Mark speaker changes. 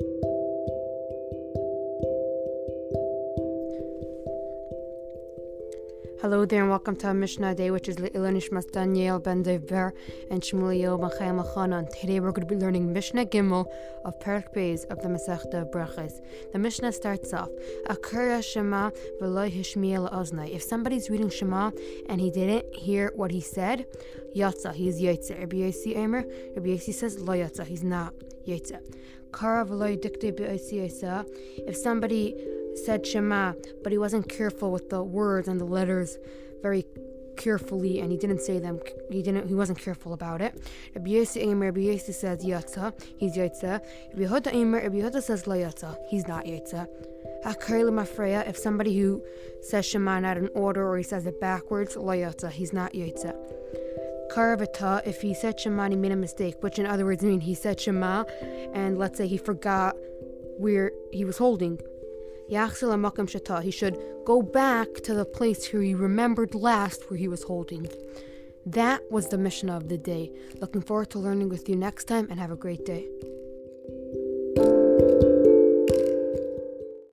Speaker 1: Thank you. Hello there and welcome to Mishnah Day, which is Ilanish Daniel ben Dever and Shmuel ben Chaim Chanan. Today we're going to be learning Mishnah Gimel of Perek Beis of the Masechta Brachas. The Mishnah starts off, Akura Shema v'loy hishmiel oznai. If somebody's reading Shema and he didn't hear what he said, Yatza, he's Yatza. Rabbi Yossi Emer, Rabbi Yossi says Lo Yatza, he's not Yatza. Kara v'loy dikte If somebody said Shema, but he wasn't careful with the words and the letters very carefully, and he didn't say them. He didn't. He wasn't careful about it. Rabbi Yossi Eimer, says Yatza, he's Yatza. Rabbi Yehuda Eimer, Rabbi Yehuda says La Yatza, he's not Yatza. If somebody who says Shema not in order or he says it backwards, La he's not Yatza. Karavata, if he said Shema and he made a mistake, which in other words mean he said Shema, and let's say he forgot where he was holding he should go back to the place where he remembered last where he was holding. That was the Mishnah of the day. Looking forward to learning with you next time and have a great day.